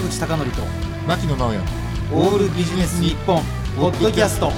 坂口孝則と牧野直哉オールビジネス日本ポッドキャスト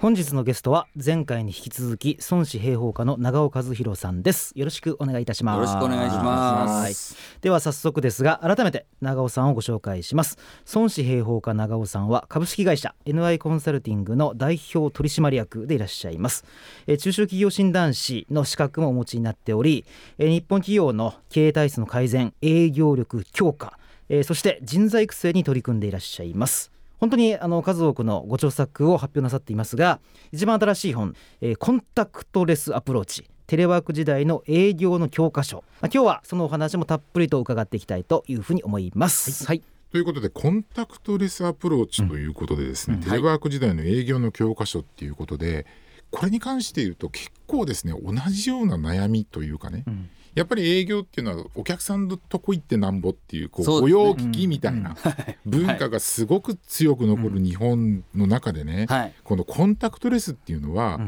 本日のゲストは前回に引き続き孫子兵法家の長尾和弘さんです。よろしくお願いいたします。よろしくお願いします。はい。では早速ですが改めて長尾さんをご紹介します。孫子兵法家長尾さんは株式会社 NI コンサルティングの代表取締役でいらっしゃいます。えー中小企業診断士の資格もお持ちになっておりえー日本企業の経営体質の改善営業力強化えーそして人材育成に取り組んでいらっしゃいます本当にあの数多くのご著作を発表なさっていますが一番新しい本、えーコンタクトレスアプローチテレワーク時代の営業の教科書、まあ、今日はそのお話もたっぷりと伺っていきたいというふうに思います。はい、ということでコンタクトレスアプローチということでですね、うんテレワーク時代の営業の教科書っていうことでこれに関して言うと結構ですね同じような悩みというかね、んやっぱり営業っていうのはお客さんのとこ行ってなんぼっていうこう御そうですね。用聞きみたいな文化がすごく強く残る日本の中でね、はい。このコンタクトレスっていうのは、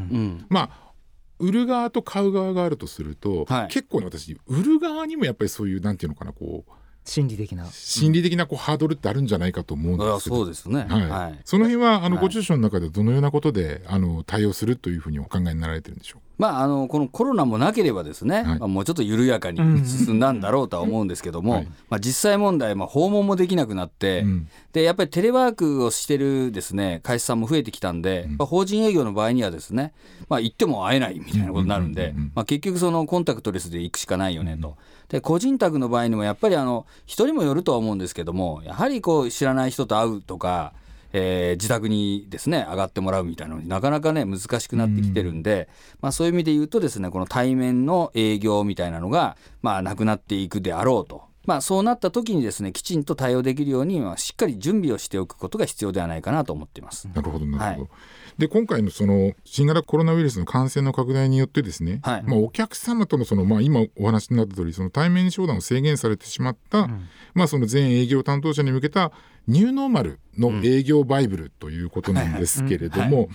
まあ売る側と買う側があるとすると、はい。結構私売る側にもやっぱりそういうなんていうのかなこう心理的な。心理的なこうハードルってあるんじゃないかと思うんですけど、そうですね。はい。はい。その辺はあのはい。ご著書の中でどのようなことであの対応するというふうにお考えになられてるんでしょうまああのこのコロナもなければですね、はい。まあ、もうちょっと緩やかに進んだんだろうとは思うんですけども、はい。まあ、実際問題、まあ、訪問もできなくなって、うん。でやっぱりテレワークをしてるですね会社さんも増えてきたんで、まあ法人営業の場合にはですね、まあ、行っても会えないみたいなことになるんで、うんうんうんうん。まあ、結局そのコンタクトレスで行くしかないよねと。で個人宅の場合にもやっぱりあの人にもよるとは思うんですけどもやはりこう知らない人と会うとか、えー自宅にですね上がってもらうみたいなのになかなかね難しくなってきてるんで、まあ、そういう意味で言うとですねこの対面の営業みたいなのがまあなくなっていくであろうと。まあ、そうなった時にですねきちんと対応できるように、まあ、しっかり準備をしておくことが必要ではないかなと思っています。なるほどなるほど。はいで今回のその新型コロナウイルスの感染の拡大によってですね、はい。まあ、お客様とのその、まあ、今お話になった通りその対面商談を制限されてしまった、まあ、その全営業担当者に向けたニューノーマルの営業バイブルということなんですけれども、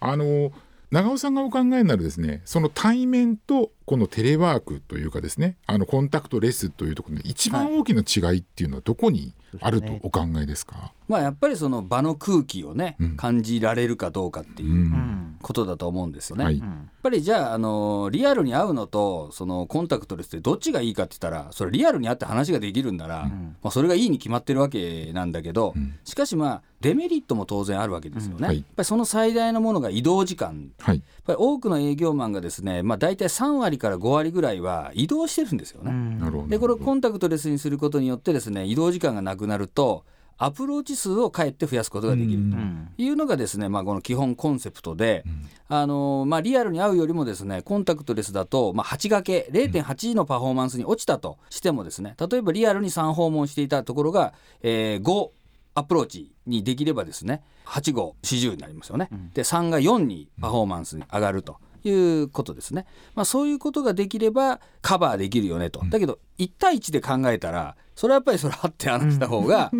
あの長尾さんがお考えになるですねその対面とこのテレワークというかですねあのコンタクトレスというところで一番大きな違いっていうのはどこにあるとお考えですか、まあ、やっぱりその場の空気をね、うん。感じられるかどうかっていううん。ことだと思うんですよね。はい。やっぱりじゃあ、あのリアルに会うのとそのコンタクトレスってどっちがいいかって言ったらそれリアルに会って話ができるんなら、まあ、それがいいに決まってるわけなんだけど、ん。しかしまあデメリットも当然あるわけですよね。はい。やっぱりその最大のものが移動時間。はい。やっぱり多くの営業マンがですね、まあ、大体3割から5割ぐらいは移動してるんですよね。なるほどでこれをコンタクトレスにすることによってですね移動時間がなくなるとアプローチ数をかえって増やすことができるというのがですね、まあ、この基本コンセプトで、あのまあ、リアルに会うよりもですねコンタクトレスだと、まあ、8掛け0.8のパフォーマンスに落ちたとしてもですね例えばリアルに3訪問していたところが、えー5アプローチにできればですね8号40になりますよね。で3が4にパフォーマンスに上がると。いうことですね、まあ、そういうことができればカバーできるよねと、だけど1対1で考えたらそれはやっぱりそれはって話した方が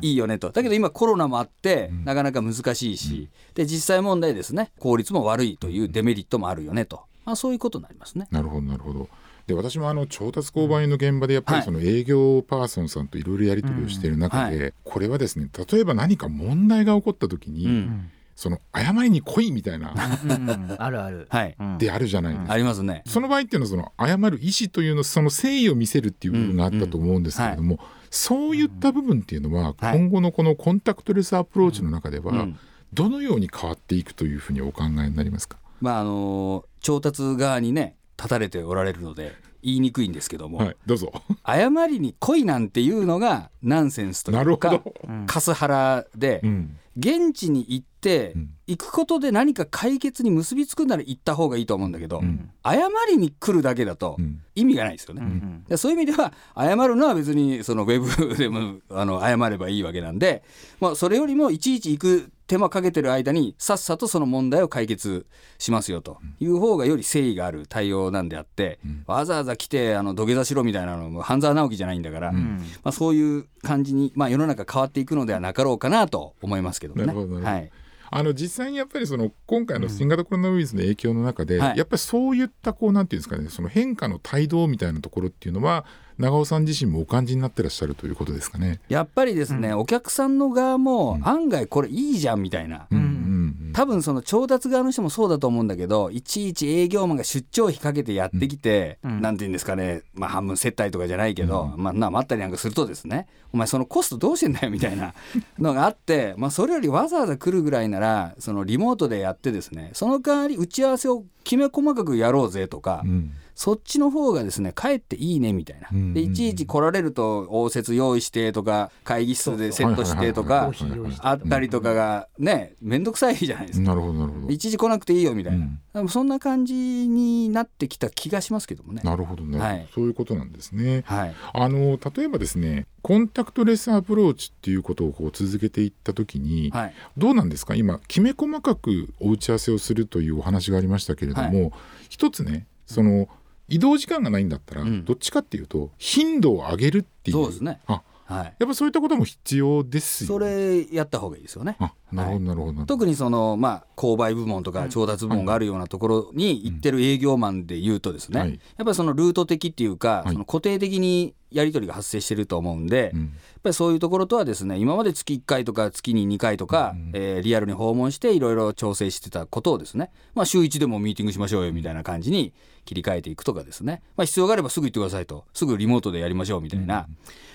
いいよねと。だけど今コロナもあってなかなか難しいし、で実際問題ですね。効率も悪いというデメリットもあるよねと、まあ、そういうことになりますね。なるほどなるほど。で私もあの調達購買の現場でやっぱりはい。その営業パーソンさんといろいろやり取りをしている中で、これはですね例えば何か問題が起こった時に、うんその謝りに来いみたいな。うんあるある、はい、うん。であるじゃないですか。ありますね。その場合っていうのはその謝る意思というのその誠意を見せるっていう部分があったと思うんですけれども、そういった部分っていうのははい。今後のこのコンタクトレスアプローチの中ではうん。どのように変わっていくというふうにお考えになりますか、まああの調達側にね立たれておられるので言いにくいんですけども、はい、どうぞ。謝りに来いなんていうのがナンセンスというかなるほカスハラで、うん現地に行って、うん。行くことで何か解決に結びつくなら行った方がいいと思うんだけど、ん。謝りに来るだけだとうん。意味がないですよね。んでそういう意味では謝るのは別にそのウェブでもあの謝ればいいわけなんで、まあ、それよりもいちいち行く手間かけてる間にさっさとその問題を解決しますよという方がより誠意がある対応なんであって、わざわざ来てあの土下座しろみたいなのも半沢直樹じゃないんだから、まあ、そういう感じに、まあ、世の中変わっていくのではなかろうかなと思いますけどもね。なるほどはい。あの実際にやっぱりその今回の新型コロナウイルスの影響の中で、はい。やっぱりそういったこうなんていうんですかねその変化の態度みたいなところっていうのは長尾さん自身もお感じになってらっしゃるということですかね。やっぱりですね、お客さんの側も案外これいいじゃんみたいな、うんうん多分その調達側の人もそうだと思うんだけどいちいち営業マンが出張費かけてやってきて、うん。なんて言うんですかね、まあ、半分接待とかじゃないけど、まあな待ったりなんかするとですね。お前そのコストどうしてんだよみたいな のがあって、まあ、それよりわざわざ来るぐらいならそのリモートでやってですねその代わり打ち合わせをきめ細かくやろうぜとか、うんうんそっちの方がですねかえっていいねみたいな、でいちいち来られると応接用意してとか会議室でセットしてとかあったりとかがね面倒くさいじゃないですか。なるほどなるほど。いちいち来なくていいよみたいな、うん。そんな感じになってきた気がしますけどもね。なるほどね、はい。そういうことなんですね。はい、あの例えばですねコンタクトレスアプローチっていうことをこう続けていった時に、はい、どうなんですか？今きめ細かくお打ち合わせをするというお話がありましたけれども、一つねその移動時間がないんだったら、うんどっちかっていうと頻度を上げるっていうそうですねあはい、やっぱそういったことも必要ですよそね。れやった方がいいですよね。あなるほどなるほど。特にそのまあ購買部門とか調達部門があるようなところに行ってる営業マンで言うとですね、はい。やっぱりそのルート的っていうか、はい。その固定的にやり取りが発生してると思うんで、うんやっぱりそういうところとはですね今まで月1回とか月に2回とか、うんえーリアルに訪問していろいろ調整してたことをですね、まあ、週1でもミーティングしましょうよみたいな感じに切り替えていくとかですね、まあ、必要があればすぐ行ってくださいと。すぐリモートでやりましょうみたいな、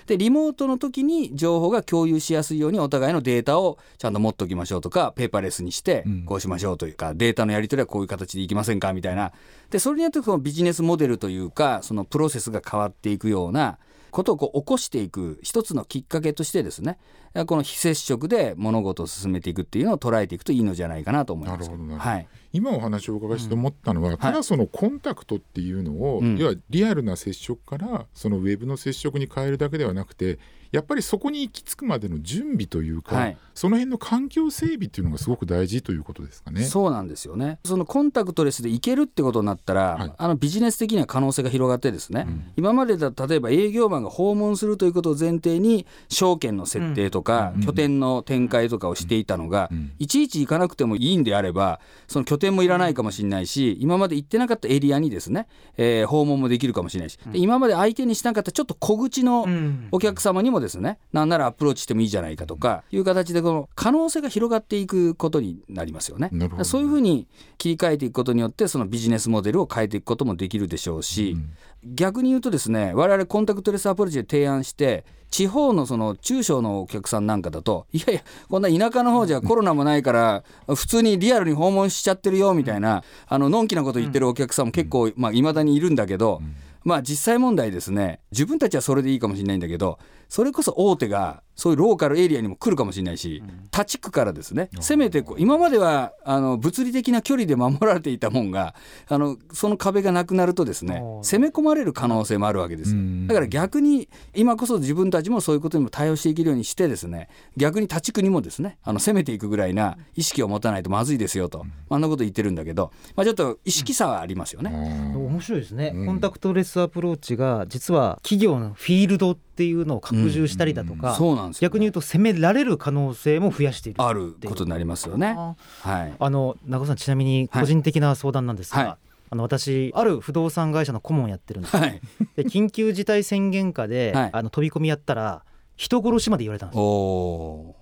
でリモートの時に情報が共有しやすいようにお互いのデータをちゃんと持っておきましょうとかペーパーレスにしてうん。こうしましょうというか、データのやり取りはこういう形でいきませんかみたいな。でそれによってそのビジネスモデルというかそのプロセスが変わっていくようなことをこう起こしていく一つのきっかけとしてですね。この非接触で物事を進めていくっていうのを捉えていくといいのじゃないかなと思います。なるほどなるほど。はい、今お話をお伺いして思ったのは、ただそのコンタクトっていうのを、うん。要はリアルな接触からそのウェブの接触に変えるだけではなくてやっぱりそこに行き着くまでの準備というか、はい。その辺の環境整備っていうのがすごく大事ということですかね。そうなんですよね。そのコンタクトレスでいけるってことになったら、はい。あのビジネス的には可能性が広がってですね、うん。今までだと例えば営業マンが訪問するということを前提に証券の設定とか、うん。拠点の展開とかをしていたのが、うん。いちいち行かなくてもいいんであればその拠点もいらないかもしれないし今まで行ってなかったエリアにですね、えー訪問もできるかもしれないし、で今まで相手にしなかったちょっと小口のうん。お客様にもですねなんならアプローチしてもいいじゃないかとかいう形でこの可能性が広がっていくことになりますよね。なるほど。そういうふうに切り替えていくことによってそのビジネスモデルを変えていくこともできるでしょうし、うん。逆に言うとですね我々コンタクトレスアプローチで提案して地方のその中小のお客さんなんかだといやいやこんな田舎の方じゃコロナもないから普通にリアルに訪問しちゃってるよみたいなあののんきなこと言ってるお客さんも結構いまあ、未だにいるんだけど、まあ実際問題ですね。自分たちはそれでいいかもしれないんだけどそれこそ大手がそういうローカルエリアにも来るかもしれないし、他地区からですねせめてこう今まではあの物理的な距離で守られていたもんがあのその壁がなくなるとですね攻め込まれる可能性もあるわけですだから逆に今こそ自分たちもそういうことにも対応していけるようにしてですね逆に他地区にもですねあの攻めていくぐらいな意識を持たないとまずいですよと、あんなこと言ってるんだけど、まあ、ちょっと意識差はありますよね。面白いですね、うん。コンタクトレスアプローチが実は企業のフィールドっていうのを拡充したりだとか、そうなんですよ逆に言うと攻められる可能性も増やしているあることになりますよね。あはい、あの長尾さんちなみに個人的な相談なんですが、はい。あの私ある不動産会社の顧問やってるんです、はい、で緊急事態宣言下で、はい。あの飛び込みやったら人殺しまで言われたんです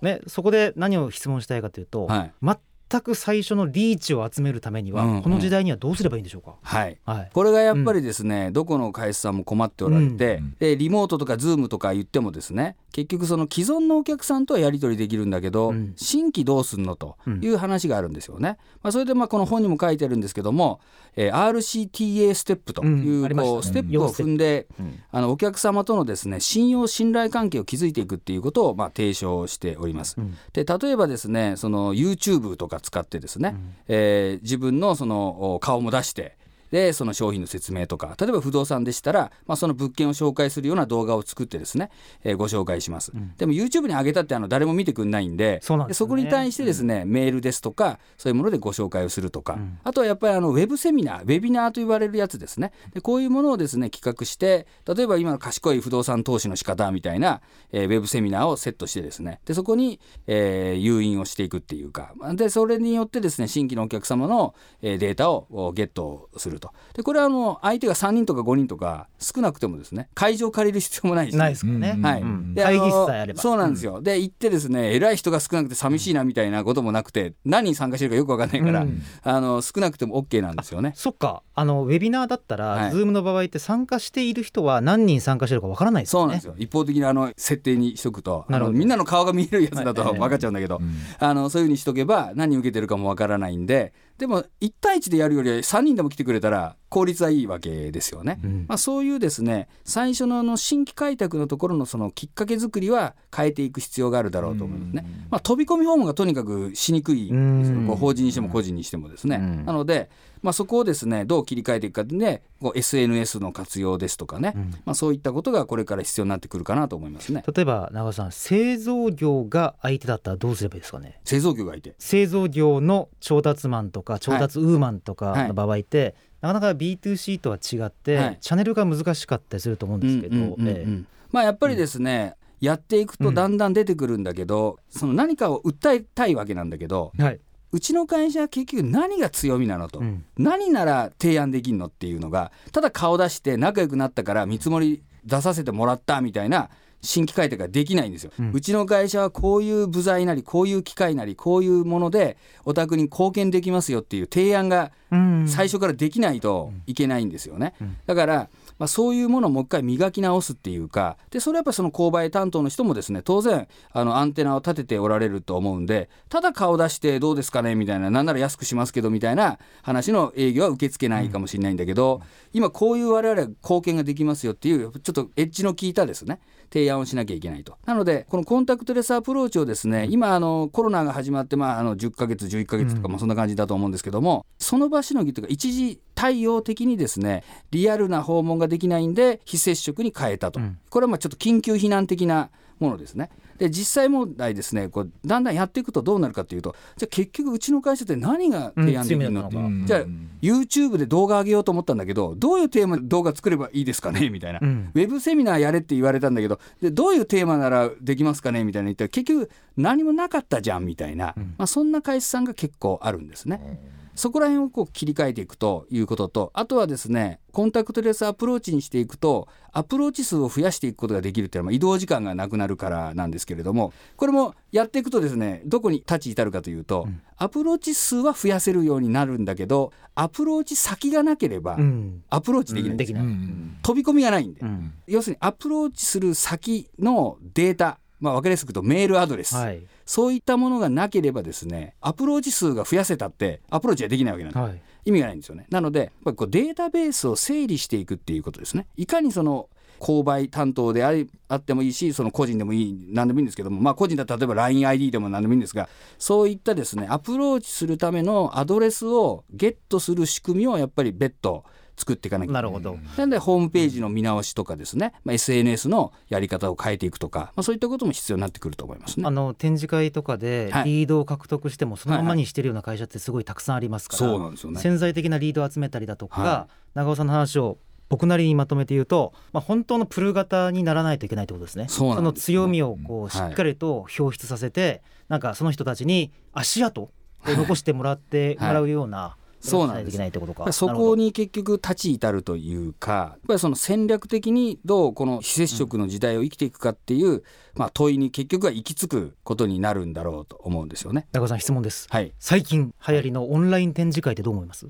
ね、そこで何を質問したいかというと、はい全く最初のリーチを集めるためには、うんうん。この時代にはどうすればいいんでしょうか、はい。はい、これがやっぱりですね、どこの会社さんも困っておられて、うん。でリモートとかズームとか言ってもですね結局その既存のお客さんとはやり取りできるんだけど、うん。新規どうすんのという話があるんですよね。まあ、それでまあこの本にも書いてあるんですけども、えー RCTA ステップという,、こうステップを踏んで、うん。あのお客様とのですね信用信頼関係を築いていくっていうことをまあ提唱しております。うん。で例えばですねその YouTube とか使ってですね、えー自分のそのお顔も出してでその商品の説明とか例えば不動産でしたら、まあ、その物件を紹介するような動画を作ってですね、えーご紹介します、でも YouTube に上げたってあの誰も見てくんないんでそね。こに対してですね、メールですとかそういうものでご紹介をするとか、あとはやっぱりあのウェブセミナーウェビナーと言われるやつですね。でこういうものをですね企画して例えば今の賢い不動産投資の仕方みたいな、えーウェブセミナーをセットしてですね。でそこに、えー誘引をしていくっていうか。でそれによってですね新規のお客様の、えーデータをおゲットすると。でこれはあの相手が3人とか5人とか少なくてもですね会場借りる必要もないし、ないですかね、うん。はい。う会議室さえあれば。そうなんですよ、で行ってですね偉い人が少なくて寂しいなみたいなこともなくて何人参加してるかよく分かんないから、うん。あの少なくても OK なんですよね。そっか。あのウェビナーだったら、はい。Zoom の場合って参加している人は何人参加してるかわからないですよね。そうなんですよ。一方的にあの設定にしとくとなるほど。みんなの顔が見えるやつだとはい。分かっちゃうんだけど、うん。あのそういうふうにしとけば何人受けてるかも分からないんででも1対1でやるより3人でも来てくれたら効率はいいわけですよね。うん。まあ、そういうですね最初のあの新規開拓のところのそのきっかけ作りは変えていく必要があるだろうと思いますね。まあ、飛び込み訪問がとにかくしにくいんですよ。うん。こう法人にしても個人にしてもですね。うん。なので、まあ、そこをですねどう切り替えていくかで、ね、こう SNS の活用ですとかね、うん。まあ、そういったことがこれから必要になってくるかなと思いますね。例えば長尾さん製造業が相手だったらどうすればいいですかね？製造業がいて製造業の調達マンとか調達ウーマンとかの場合って、なかなか B2C とは違って、はい。チャンネルが難しかったりすると思うんですけど、まあやっぱりですね、やっていくとだんだん出てくるんだけど、その何かを訴えたいわけなんだけどはい、うちの会社は結局何が強みなのと、うん。何なら提案できんのっていうのがただ顔出して仲良くなったから見積もり出させてもらったみたいな新規開拓ができないんですよ、ううんちの会社はこういう部材なりこういう機械なりこういうものでお宅に貢献できますよっていう提案がうん。最初からできないといけないんですよね、うん。だから、まあ、そういうものをもう一回磨き直すっていうかでそれはやっぱりその購買担当の人もですね当然あのアンテナを立てておられると思うんでただ顔出してどうですかねみたいななんなら安くしますけどみたいな話の営業は受け付けないかもしれないんだけど、今こういう我々は貢献ができますよっていうちょっとエッジの効いたですね提案をしなきゃいけないと。なのでこのコンタクトレスアプローチをですね今あのコロナが始まって、まあ、あの10ヶ月11ヶ月とかもそんな感じだと思うんですけども、その場しのぎというか一時対応的にですねリアルな訪問ができないんで非接触に変えたと、うん。これはまあちょっと緊急避難的なものですね。で実際問題ですねこうだんだんやっていくとどうなるかというとじゃあ結局うちの会社って何が提案できるのっていう、うん。じゃあ YouTube で動画上げようと思ったんだけどどういうテーマで動画作ればいいですかね？みたいな、うん。ウェブセミナーやれって言われたんだけどでどういうテーマならできますかね？みたいな。言ったら結局何もなかったじゃんみたいな、まあ、そんな会社さんが結構あるんですね。そこら辺をこう切り替えていくということとあとはですねコンタクトレスアプローチにしていくとアプローチ数を増やしていくことができるっていうのはまあ移動時間がなくなるからなんですけれどもこれもやっていくとですねどこに立ち至るかというと、アプローチ数は増やせるようになるんだけどアプローチ先がなければうん。アプローチできない飛び込みがないんで、うん。要するにアプローチする先のデータ、まあ、分かりやすく言うとメールアドレス、はいそういったものがなければですねアプローチ数が増やせたってアプローチはできないわけなんです、はい。意味がないんですよね。なのでこうデータベースを整理していくっていうことですね。いかにその購買担当でありあってもいいしその個人でもいい何でもいいんですけどもまあ個人だったら例えば LINE ID でも何でもいいんですがそういったですねアプローチするためのアドレスをゲットする仕組みをやっぱり別途作っていかなきゃなるほど、なんでホームページの見直しとかですね、まあ、SNS のやり方を変えていくとか、まあ、そういったことも必要になってくると思いますね。あ。の展示会とかではい。リードを獲得してもそのままにしてるような会社ってすごいたくさんありますから、そうなんですよね。潜在的なリードを集めたりだとか、は長尾さんの話を僕なりにまとめて言うと、まあ、本当のプル型にならないといけないってことですね。そうなんの強みをこうしっかりと表出させて、なんかその人たちに足跡を残してもらってもらうような、そうなんですしないといけないってことか。そこに結局立ち至るというかやっぱりその戦略的にどうこの非接触の時代を生きていくかっていう、まあ、問いに結局は行き着くことになるんだろうと思うんですよね。長尾さん質問です。はい最近流行りのオンライン展示会ってどう思います？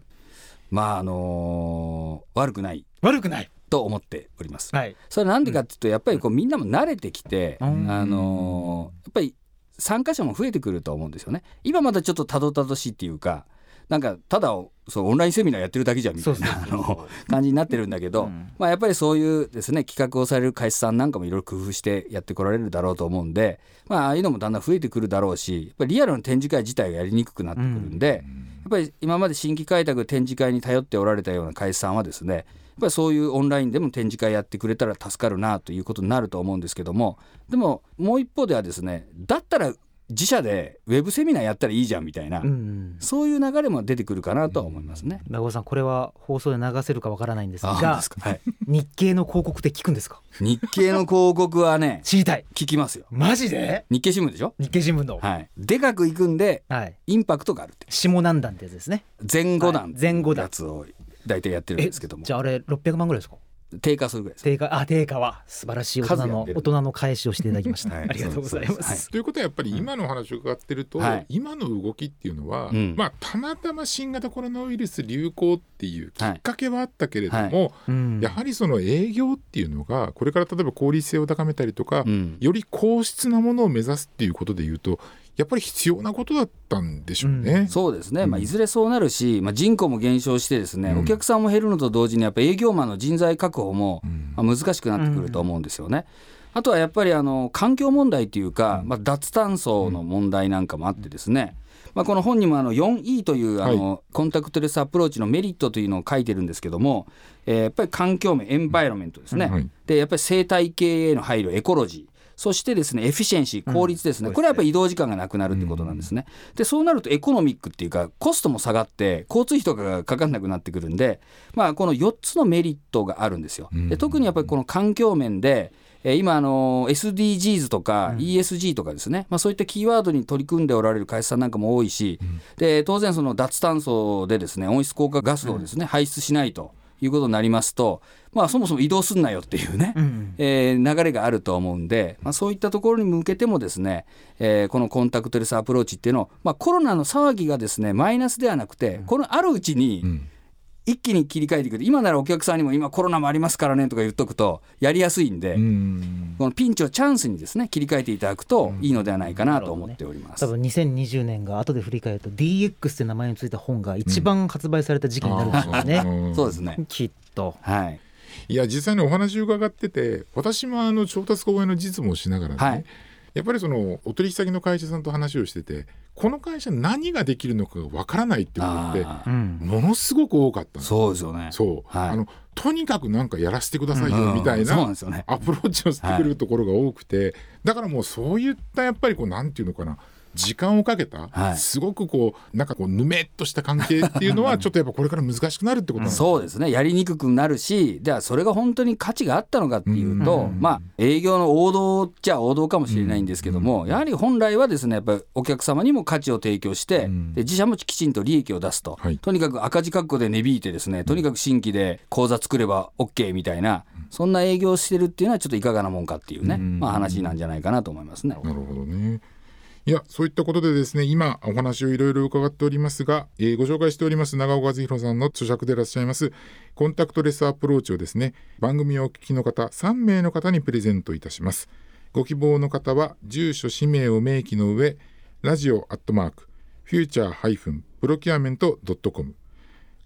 まああのー悪くない悪くない。と思っております。はい。それはなんでかっていうとやっぱりこうみんなも慣れてきて、うんあのーやっぱり参加者も増えてくると思うんですよね。今まだちょっとたどたどしいっていうかなんかただそうオンラインセミナーやってるだけじゃんみたいなあの感じになってるんだけど、まあ、やっぱりそういうですね企画をされる会社さんなんかもいろいろ工夫してやってこられるだろうと思うんで、まあああいうのもだんだん増えてくるだろうしやっぱりリアルな展示会自体がやりにくくなってくるんで、やっぱり今まで新規開拓展示会に頼っておられたような会社さんはですねやっぱりそういうオンラインでも展示会やってくれたら助かるなということになると思うんですけどもでももう一方ではですねだったら自社でウェブセミナーやったらいいじゃんみたいな、うん、そういう流れも出てくるかなとは思いますね。長尾さんこれは放送で流せるかわからないんですがはい、日経の広告って聞くんですか？日経の広告はね 知りたい。聞きますよ。マジで？日経新聞でしょ？日経新聞の、はい、でかくいくんで、はい、インパクトがあるって下何段ってやつですね。前後段、はい、前後段やつを大体やってるんですけども。じゃああれ600万ぐらいですか？低下するぐらい低下あ低下は。素晴らしい大人の大人の返しをしていただきました、はい、ありがとうございます、はい、ということはやっぱり今の話を伺ってると、はい、今の動きっていうのは、うん、まあたまたま新型コロナウイルス流行っていうきっかけはあったけれども、うん、やはりその営業っていうのがこれから例えば効率性を高めたりとか、うん、より高質なものを目指すっていうことでいうとやっぱり必要なことだったんでしょうね。うん、そうですね、まあ、いずれそうなるし、まあ、人口も減少してですね、うん、お客さんも減るのと同時にやっぱ営業マンの人材確保も、まあ、難しくなってくると思うんですよね。あとはやっぱりあの環境問題というか、まあ、脱炭素の問題なんかもあってですね、まあ、この本にもあの 4E というあの、コンタクトレスアプローチのメリットというのを書いてるんですけども、えー、やっぱり環境面 environment ですね、はい、でやっぱり生態系への配慮 ecology そしてですね efficiency 効率ですね、うん、これはやっぱり移動時間がなくなるってことなんですね、でそうなるとエコノミックっていうかコストも下がって交通費とかがかかんなくなってくるんでまあこの4つのメリットがあるんですよ。で特にやっぱりこの環境面で今あの SDGs とか ESG とかですね、うん、まあ、そういったキーワードに取り組んでおられる会社さんなんかも多いし、うん、で当然その脱炭素でですね温室効果ガスをですね、排出しないということになりますとまあ、そもそも移動すんなよっていうね、うん、えー、流れがあると思うんで、まあ、そういったところに向けてもですね、えー、このコンタクトレスアプローチっていうのを、まあ、コロナの騒ぎがですねマイナスではなくて、このあるうちに、うん一気に切り替えていく今ならお客さんにも今コロナもありますからねとか言っとくとやりやすいんでこのピンチをチャンスにですね切り替えていただくといいのではないかなと思っております、ね、多分2020年が後で振り返ると DX って名前についた本が一番発売された時期になるんですよね、うん、そうですね。きっと。はい。いや実際にお話伺ってて私もあの調達公演の実務をしながらね、はい、やっぱりそのお取引先の会社さんと話をしててこの会社何ができるのかわからないっていうことってものすごく多かったそうですよね。そう、はい、あのとにかくなんかやらせてくださいよみたいなアプローチをしてくるところが多くて、だからもうそういったやっぱりこうなんていうのかな時間をかけた、はい、すごくこうなんかこうぬめっとした関係っていうのは ちょっとやっぱこれから難しくなるってことなんですそうですね。やりにくくなるしではそれが本当に価値があったのかっていうと、うん、まあ営業の王道っちゃ王道かもしれないんですけども、うん、やはり本来はですねやっぱりお客様にも価値を提供して、うん、で自社もきちんと利益を出すと、はい、とにかく赤字覚悟で値引いてですねとにかく新規で口座作れば OK みたいなそんな営業をしてるっていうのはちょっといかがなもんかっていうね、まあ、話なんじゃないかなと思いますね。なるほどねいやそういったことでですね今お話をいろいろ伺っておりますが、えー、ご紹介しております長尾一洋さんの著作でいらっしゃいますコンタクトレスアプローチをですね番組をお聞きの方3名の方にプレゼントいたします。ご希望の方は住所氏名を明記の上ラジオアットマーク future ハイフン procurement ドットコム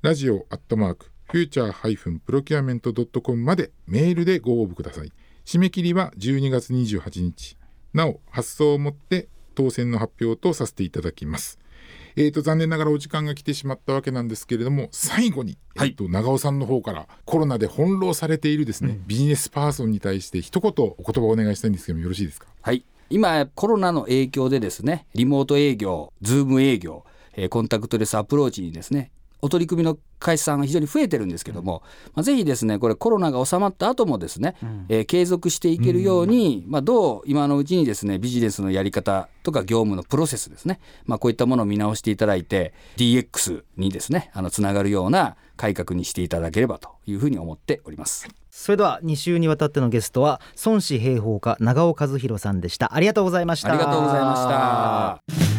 ラジオアットマーク future ハイフン procurement ドットコムまでメールでご応募ください。締め切りは12月28日。なお発送をもって当選の発表とさせていただきます。えーと、残念ながらお時間が来てしまったわけなんですけれども最後に、はい、えーと、長尾さんの方からコロナで翻弄されているですね、うん、ビジネスパーソンに対して一言お言葉をお願いしたいんですけどもよろしいですか？はい。今コロナの影響でですねリモート営業ズーム営業、えー、コンタクトレスアプローチにですねお取り組みの会社さんが非常に増えてるんですけども、まあ、ぜひですねこれコロナが収まった後もですね、うん、えー、継続していけるように、まあ、どう今のうちにですねビジネスのやり方とか業務のプロセスですね、まあ、こういったものを見直していただいて DX にですねあのつながるような改革にしていただければというふうに思っております。それでは2週にわたってのゲストは孫子平方家長尾和弘さんでした。ありがとうございました。ありがとうございました